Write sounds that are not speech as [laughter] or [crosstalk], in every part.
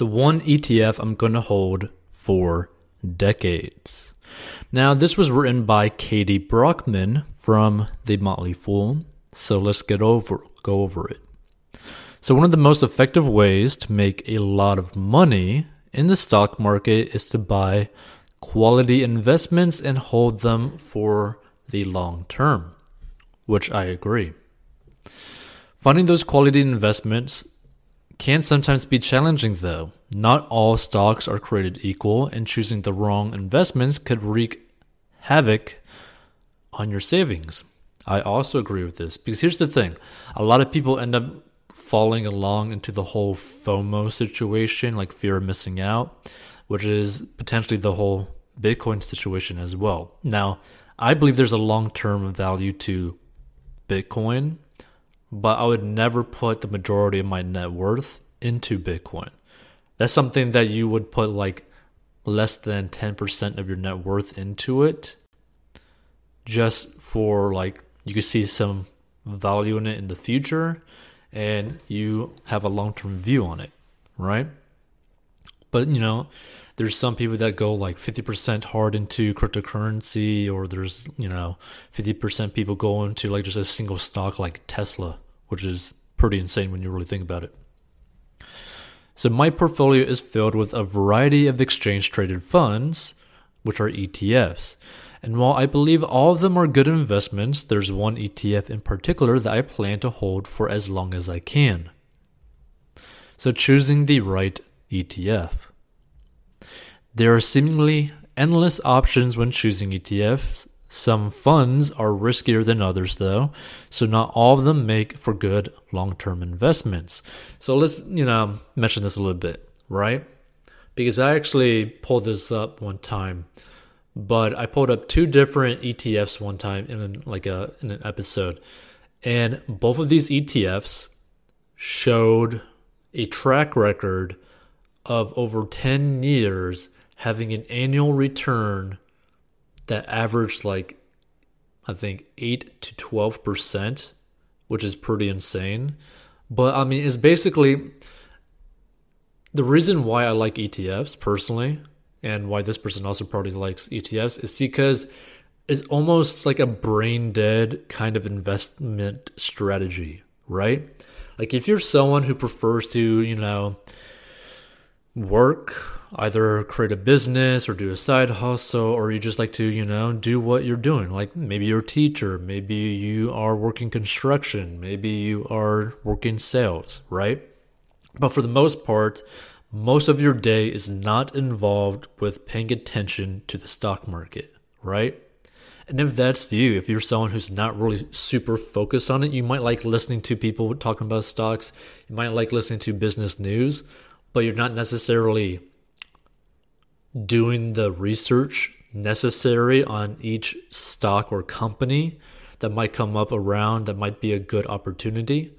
the one ETF I'm going to hold for decades. Now, this was written by Katie Brockman from The Motley Fool, so let's get over go over it. So, one of the most effective ways to make a lot of money in the stock market is to buy quality investments and hold them for the long term, which I agree. Finding those quality investments can sometimes be challenging, though. Not all stocks are created equal, and choosing the wrong investments could wreak havoc on your savings. I also agree with this because here's the thing a lot of people end up falling along into the whole FOMO situation, like fear of missing out, which is potentially the whole Bitcoin situation as well. Now, I believe there's a long term value to Bitcoin, but I would never put the majority of my net worth into Bitcoin. That's something that you would put like less than 10% of your net worth into it just for like you could see some value in it in the future and you have a long-term view on it, right? But you know, there's some people that go like 50% hard into cryptocurrency or there's, you know, 50% people go into like just a single stock like Tesla, which is pretty insane when you really think about it. So my portfolio is filled with a variety of exchange traded funds, which are ETFs. And while I believe all of them are good investments, there's one ETF in particular that I plan to hold for as long as I can. So, choosing the right ETF. There are seemingly endless options when choosing ETFs. Some funds are riskier than others, though, so not all of them make for good long term investments. So, let's, you know, mention this a little bit, right? Because I actually pulled this up one time but I pulled up two different ETFs one time in like a in an episode, and both of these ETFs showed a track record of over 10 years having an annual return that averaged like I think 8 to 12%, which is pretty insane. But I mean, it's basically the reason why I like ETFs personally and why this person also probably likes ETFs is because it's almost like a brain dead kind of investment strategy, right? Like if you're someone who prefers to, you know, work, either create a business or do a side hustle, or you just like to, you know, do what you're doing. Like maybe you're a teacher, maybe you are working construction, maybe you are working sales, right? But for the most part, most of your day is not involved with paying attention to the stock market, right? And if that's you, if you're someone who's not really super focused on it, you might like listening to people talking about stocks, you might like listening to business news, but you're not necessarily doing the research necessary on each stock or company that might come up around that might be a good opportunity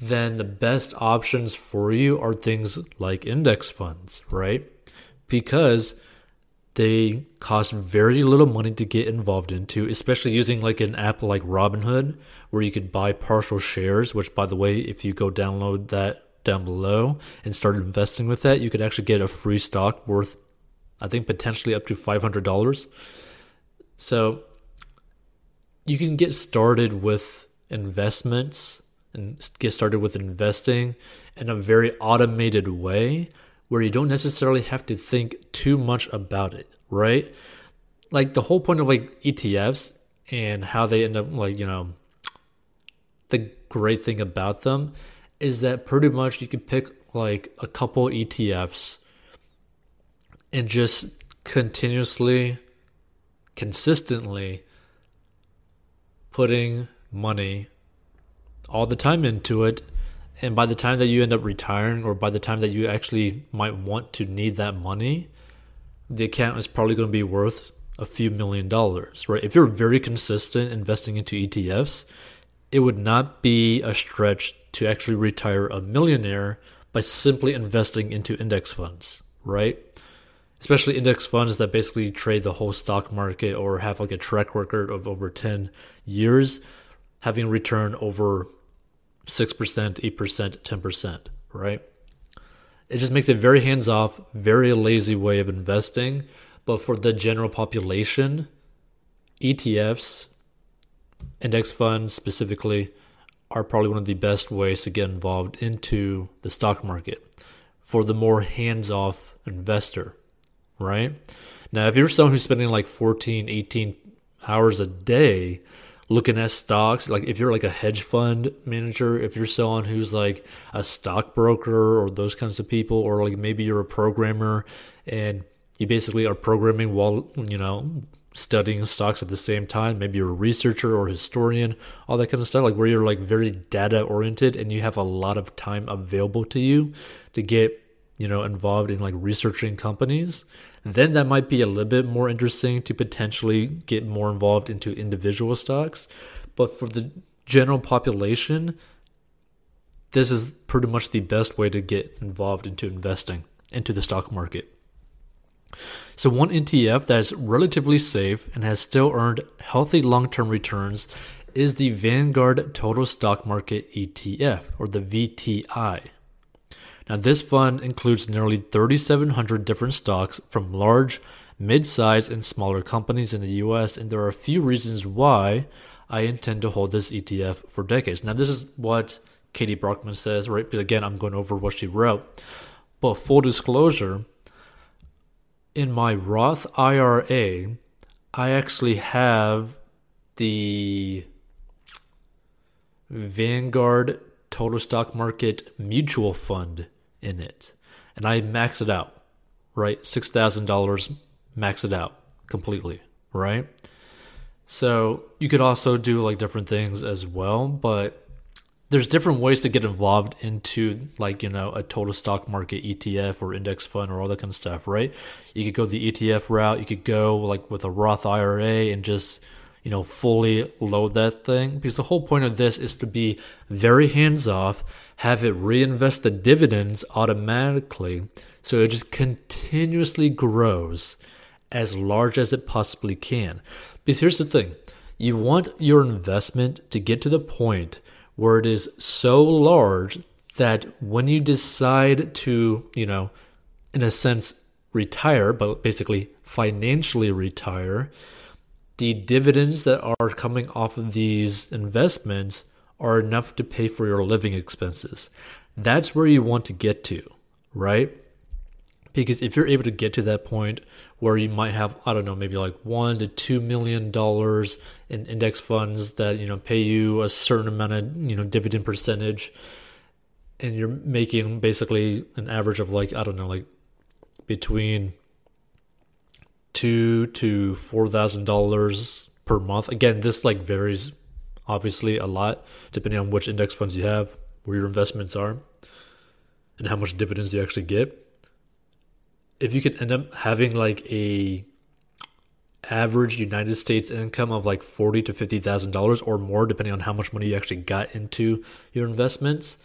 then the best options for you are things like index funds, right? Because they cost very little money to get involved into, especially using like an app like Robinhood, where you could buy partial shares, which, by the way, if you go download that down below and start investing with that, you could actually get a free stock worth, I think, potentially up to $500. So you can get started with investments and get started with investing in a very automated way where you don't necessarily have to think too much about it, right? Like the whole point of like ETFs and how they end up like, you know, the great thing about them is that pretty much you can pick like a couple ETFs and just continuously consistently putting money all the time into it. And by the time that you end up retiring or by the time that you actually might want to need that money the account is probably going to be worth a few million dollars right? If you're very consistent investing into ETFs it would not be a stretch to actually retire a millionaire by simply investing into index funds right especially index funds that basically trade the whole stock market or have like a track record of over 10 years having return over 6%, 8%, 10%, right? It just makes it very hands off, very lazy way of investing. But for the general population, ETFs, index funds specifically, are probably one of the best ways to get involved into the stock market for the more hands off investor, right? Now, if you're someone who's spending like 14, 18 hours a day looking at stocks, like if you're like a hedge fund manager, if you're someone who's like a stockbroker or those kinds of people, or like maybe you're a programmer and you basically are programming while, you know, studying stocks at the same time. Maybe you're a researcher or historian, all that kind of stuff, like where you're like very data oriented and you have a lot of time available to you to get, you know, involved in like researching companies. Then that might be a little bit more interesting to potentially get more involved into individual stocks. But for the general population, this is pretty much the best way to get involved into investing into the stock market. So, one ETF that is relatively safe and has still earned healthy long term returns is the Vanguard Total Stock Market ETF, or the VTI. Now, this fund includes nearly 3,700 different stocks from large, mid sized, and smaller companies in the US, and there are a few reasons why I intend to hold this ETF for decades. Now, this is what Katie Brockman says, right? But again, I'm going over what she wrote. But full disclosure, in my Roth IRA, I actually have the Vanguard Total Stock Market Mutual Fund in it. And I max it out, right? $6,000, max it out completely, right? So you could also do like different things as well, but there's different ways to get involved into like you know a total stock market ETF or index fund or all that kind of stuff, right? You could go the ETF route. You could go like with a Roth IRA and just you know fully load that thing because the whole point of this is to be very hands off, have it reinvest the dividends automatically, so it just continuously grows as large as it possibly can. Because here's the thing: you want your investment to get to the point where it is so large that when you decide to, you know, in a sense, retire, but basically financially retire, the dividends that are coming off of these investments are enough to pay for your living expenses. That's where you want to get to, right? Because if you're able to get to that point where you might have, I don't know, maybe like one to two million dollars in index funds that, you know, pay you a certain amount of, you know, dividend percentage, and you're making basically an average of like, I don't know, like between two to four thousand dollars per month. Again, this like varies obviously a lot depending on which index funds you have, where your investments are, and how much dividends you actually get if you could end up having like a average United States income of like forty to fifty thousand dollars or more, depending on how much money you actually got into your investments,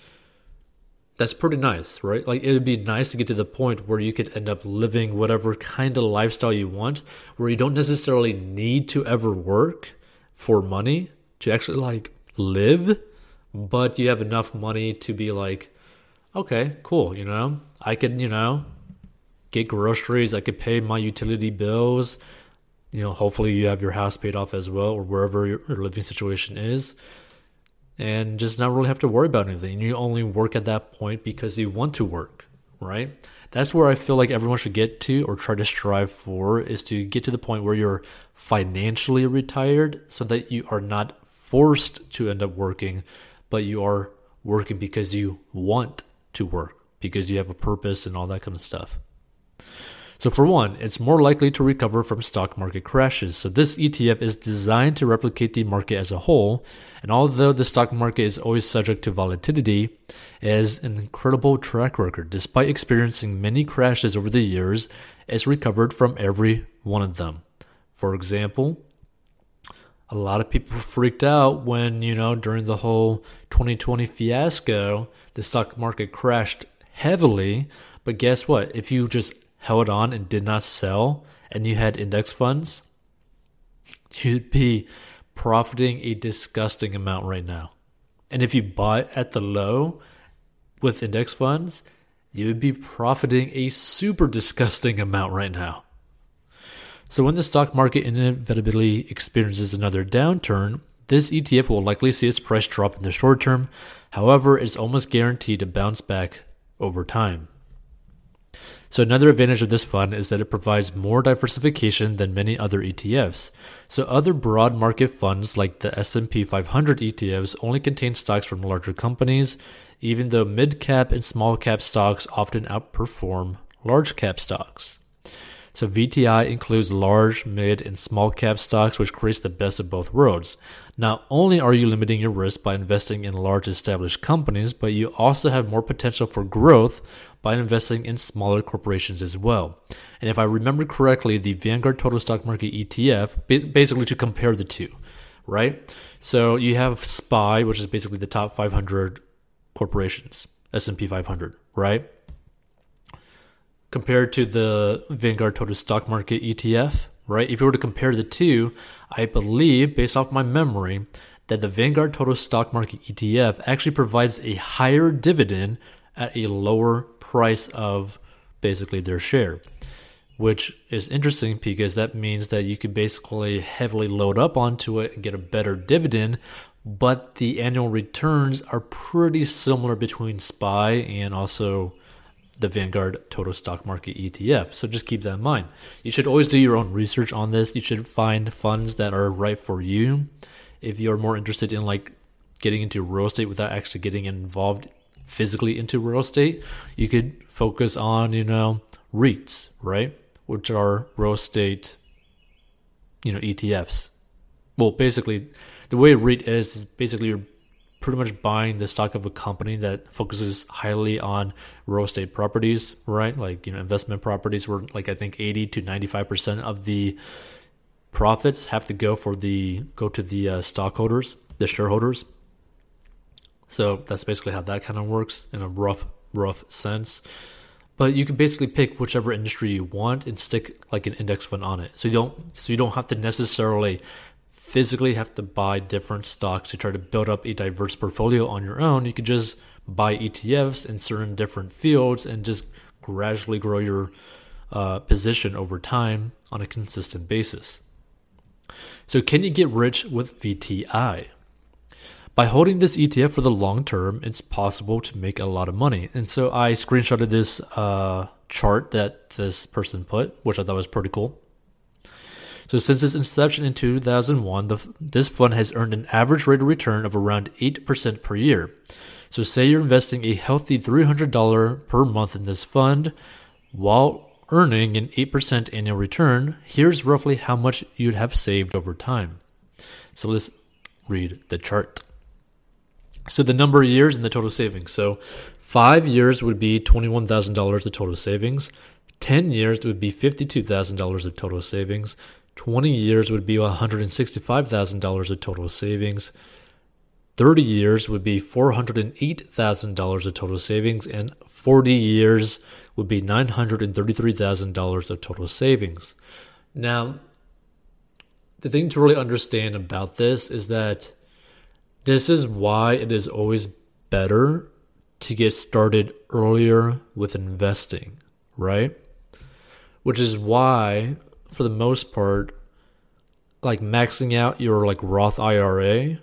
that's pretty nice, right? Like it would be nice to get to the point where you could end up living whatever kind of lifestyle you want, where you don't necessarily need to ever work for money to actually like live, but you have enough money to be like, okay, cool, you know, I can, you know, get groceries. I could pay my utility bills. You know, hopefully you have your house paid off as well, or wherever your, your living situation is, and just not really have to worry about anything. You only work at that point because you want to work, right? That's where I feel like everyone should get to or try to strive for is to get to the point where you're financially retired so that you are not forced to end up working, but you are working because you want to work, because you have a purpose and all that kind of stuff. So, for one, it's more likely to recover from stock market crashes. So, this ETF is designed to replicate the market as a whole. And although the stock market is always subject to volatility, it has an incredible track record. Despite experiencing many crashes over the years, it's recovered from every one of them. For example, a lot of people [laughs] freaked out when, you know, during the whole 2020 fiasco, the stock market crashed heavily. But guess what? If you just held on and did not sell and you had index funds, you'd be profiting a disgusting amount right now. And if you bought at the low with index funds, you would be profiting a super disgusting amount right now. So, when the stock market inevitably experiences another downturn, this ETF will likely see its price drop in the short term. However, it's almost guaranteed to bounce back over time. So another advantage of this fund is that it provides more diversification than many other ETFs. So other broad market funds like the S&P 500 ETFs only contain stocks from larger companies, even though mid-cap and small-cap stocks often outperform large-cap stocks. So VTI includes large, mid, and small cap stocks, which creates the best of both worlds. Not only are you limiting your risk by investing in large established companies, but you also have more potential for growth by investing in smaller corporations as well. And if I remember correctly, the Vanguard Total Stock Market ETF, basically to compare the two, right? So you have SPY, which is basically the top 500 corporations, S&P 500, right? Compared to the Vanguard Total Stock Market ETF, right? If you were to compare the two, I believe, based off my memory, that the Vanguard Total Stock Market ETF actually provides a higher dividend at a lower price of basically their share, which is interesting because that means that you could basically heavily load up onto it and get a better dividend. But the annual returns are pretty similar between SPY and also the Vanguard Total Stock Market ETF. So just keep that in mind. You should always do your own research on this. You should find funds that are right for you. If you're more interested in like getting into real estate without actually getting involved physically into real estate, you could focus on, you know, REITs, right? Which are real estate, you know, ETFs. Well, basically, the way a REIT is, is basically you're pretty much buying the stock of a company that focuses highly on real estate properties, right? Like, you know, investment properties where like I think 80 to 95% of the profits have to go for the go to the uh, stockholders, the shareholders. So that's basically how that kind of works in a rough rough sense. But you can basically pick whichever industry you want and stick like an index fund on it. So you don't so you don't have to necessarily physically have to buy different stocks to try to build up a diverse portfolio on your own. You could just buy ETFs in certain different fields and just gradually grow your uh, position over time on a consistent basis. So, can you get rich with VTI? By holding this ETF for the long term, it's possible to make a lot of money. And so I screenshotted this uh, chart that this person put, which I thought was pretty cool. So since its inception in 2001, the, this fund has earned an average rate of return of around 8% per year. So say you're investing a healthy $300 per month in this fund while earning an 8% annual return, here's roughly how much you'd have saved over time. So let's read the chart. So the number of years and the total savings. So five years would be $21,000 of total savings. 10 years would be $52,000 of total savings. 20 years would be $165,000 of total savings. 30 years would be $408,000 of total savings. And 40 years would be $933,000 of total savings. Now, the thing to really understand about this is that this is why it is always better to get started earlier with investing, right? Which is why for the most part, like maxing out your like Roth IRA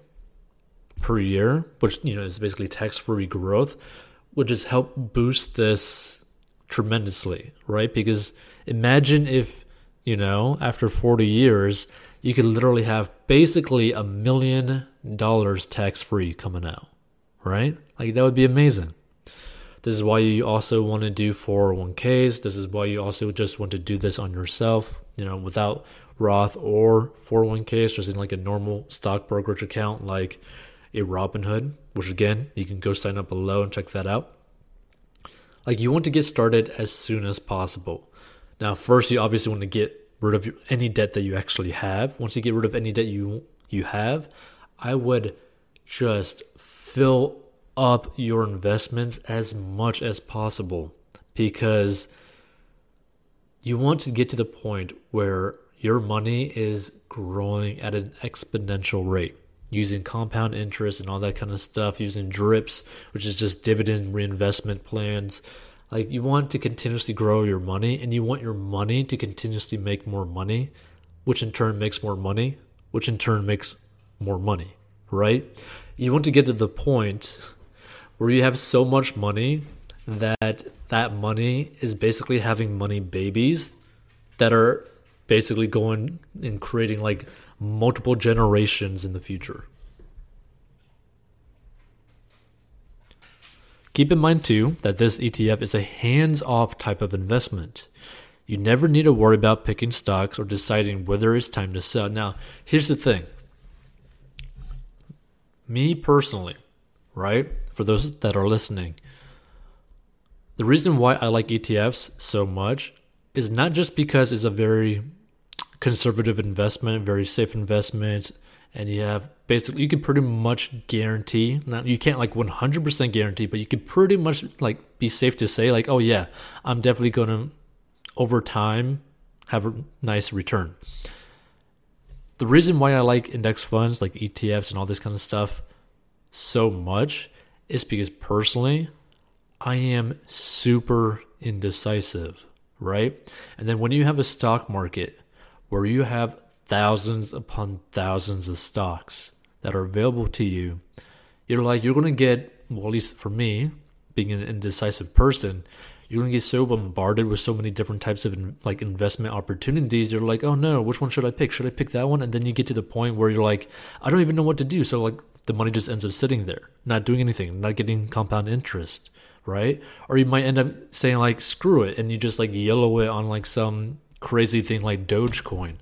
per year, which you know is basically tax-free growth, would just help boost this tremendously, right? Because imagine if you know after 40 years you could literally have basically a million dollars tax-free coming out, right? Like that would be amazing. This is why you also want to do 401ks. This is why you also just want to do this on yourself, you know, without Roth or 401ks, just in like a normal stock brokerage account like a Robinhood, which again, you can go sign up below and check that out. Like you want to get started as soon as possible. Now, first, you obviously want to get rid of any debt that you actually have. Once you get rid of any debt you you have, I would just fill up your investments as much as possible because you want to get to the point where your money is growing at an exponential rate using compound interest and all that kind of stuff, using drips, which is just dividend reinvestment plans. Like you want to continuously grow your money and you want your money to continuously make more money, which in turn makes more money, which in turn makes more money, right? You want to get to the point where you have so much money that that money is basically having money babies that are basically going and creating like multiple generations in the future. Keep in mind too that this ETF is a hands off type of investment. You never need to worry about picking stocks or deciding whether it's time to sell. Now, here's the thing. Me personally, right? For those that are listening, the reason why I like ETFs so much is not just because it's a very conservative investment, very safe investment, and you have basically you can pretty much guarantee not you can't like 100% guarantee but you can pretty much like be safe to say like oh yeah i'm definitely going to over time have a nice return. The reason why i like index funds like etfs and all this kind of stuff so much is because personally i am super indecisive right and then when you have a stock market where you have thousands upon thousands of stocks that are available to you, you're like, you're going to get, well, at least for me, being an indecisive person, you're going to get so bombarded with so many different types of like investment opportunities. You're like, oh no, which one should I pick? Should I pick that one? And then you get to the point where you're like, I don't even know what to do. So like the money just ends up sitting there, not doing anything, not getting compound interest, right? Or you might end up saying like, screw it, and you just like yellow it on like some crazy thing like Dogecoin.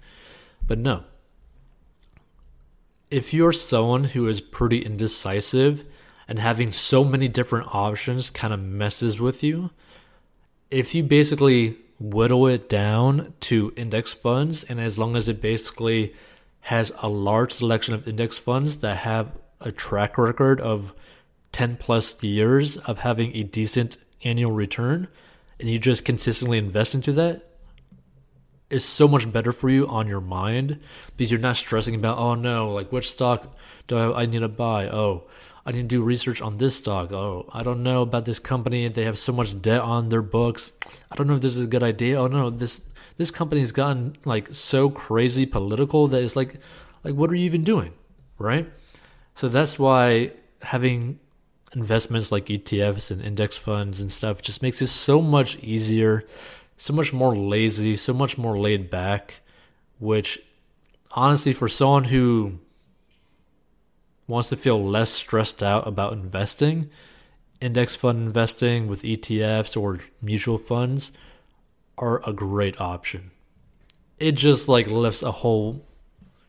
But no. If you're someone who is pretty indecisive and having so many different options kind of messes with you, if you basically whittle it down to index funds, and as long as it basically has a large selection of index funds that have a track record of 10 plus years of having a decent annual return, and you just consistently invest into that, is so much better for you on your mind because you're not stressing about oh no like which stock do I, need to buy? Oh I need to do research on this stock. Oh I don't know about this company. They have so much debt on their books. I don't know if this is a good idea. Oh no this this company's gotten like so crazy political that it's like like what are you even doing right? So that's why having investments like ETFs and index funds and stuff just makes it so much easier so much more lazy, so much more laid back, which honestly, for someone who wants to feel less stressed out about investing, index fund investing with ETFs or mutual funds are a great option. It just like lifts a whole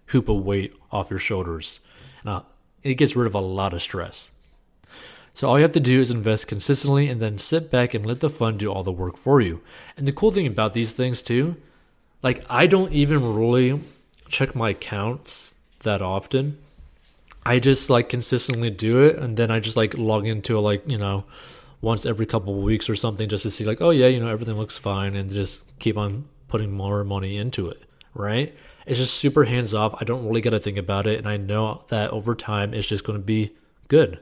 hoop of weight off your shoulders. Now, it gets rid of a lot of stress. So all you have to do is invest consistently and then sit back and let the fund do all the work for you. And the cool thing about these things too, like I don't even really check my accounts that often. I just like consistently do it and then I just like log into it like, you know, once every couple of weeks or something just to see like, oh yeah, you know, everything looks fine and just keep on putting more money into it, right? It's just super hands off. I don't really got to think about it and I know that over time it's just going to be good,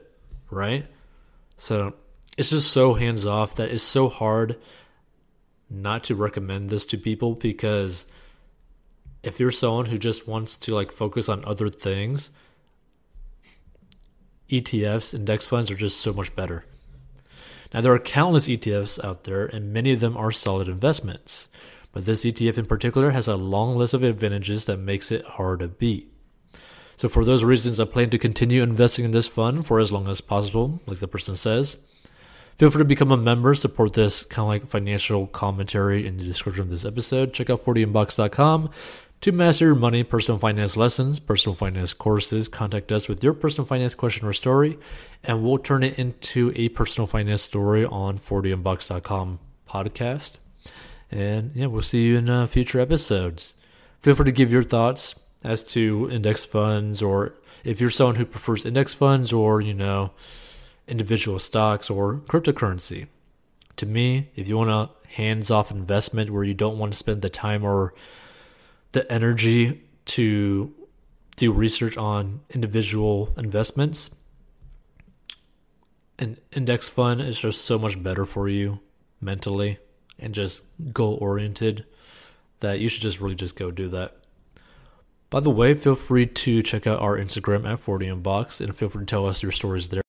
right? So it's just so hands off that it's so hard not to recommend this to people because if you're someone who just wants to like focus on other things, ETFs, and index funds are just so much better. Now, there are countless ETFs out there, and many of them are solid investments. But this ETF in particular has a long list of advantages that makes it hard to beat. So for those reasons, I plan to continue investing in this fund for as long as possible, like the person says. Feel free to become a member, support this kind of like financial commentary in the description of this episode. Check out 40inbox.com to master your money, personal finance lessons, personal finance courses. Contact us with your personal finance question or story, and we'll turn it into a personal finance story on 40inbox.com podcast. And yeah, we'll see you in uh, future episodes. Feel free to give your thoughts as to index funds or if you're someone who prefers index funds or, you know, individual stocks or cryptocurrency. To me, if you want a hands off investment where you don't want to spend the time or the energy to do research on individual investments, an index fund is just so much better for you mentally and just goal oriented, that you should just really just go do that. By the way, feel free to check out our Instagram at 40 Inbox and feel free to tell us your stories there.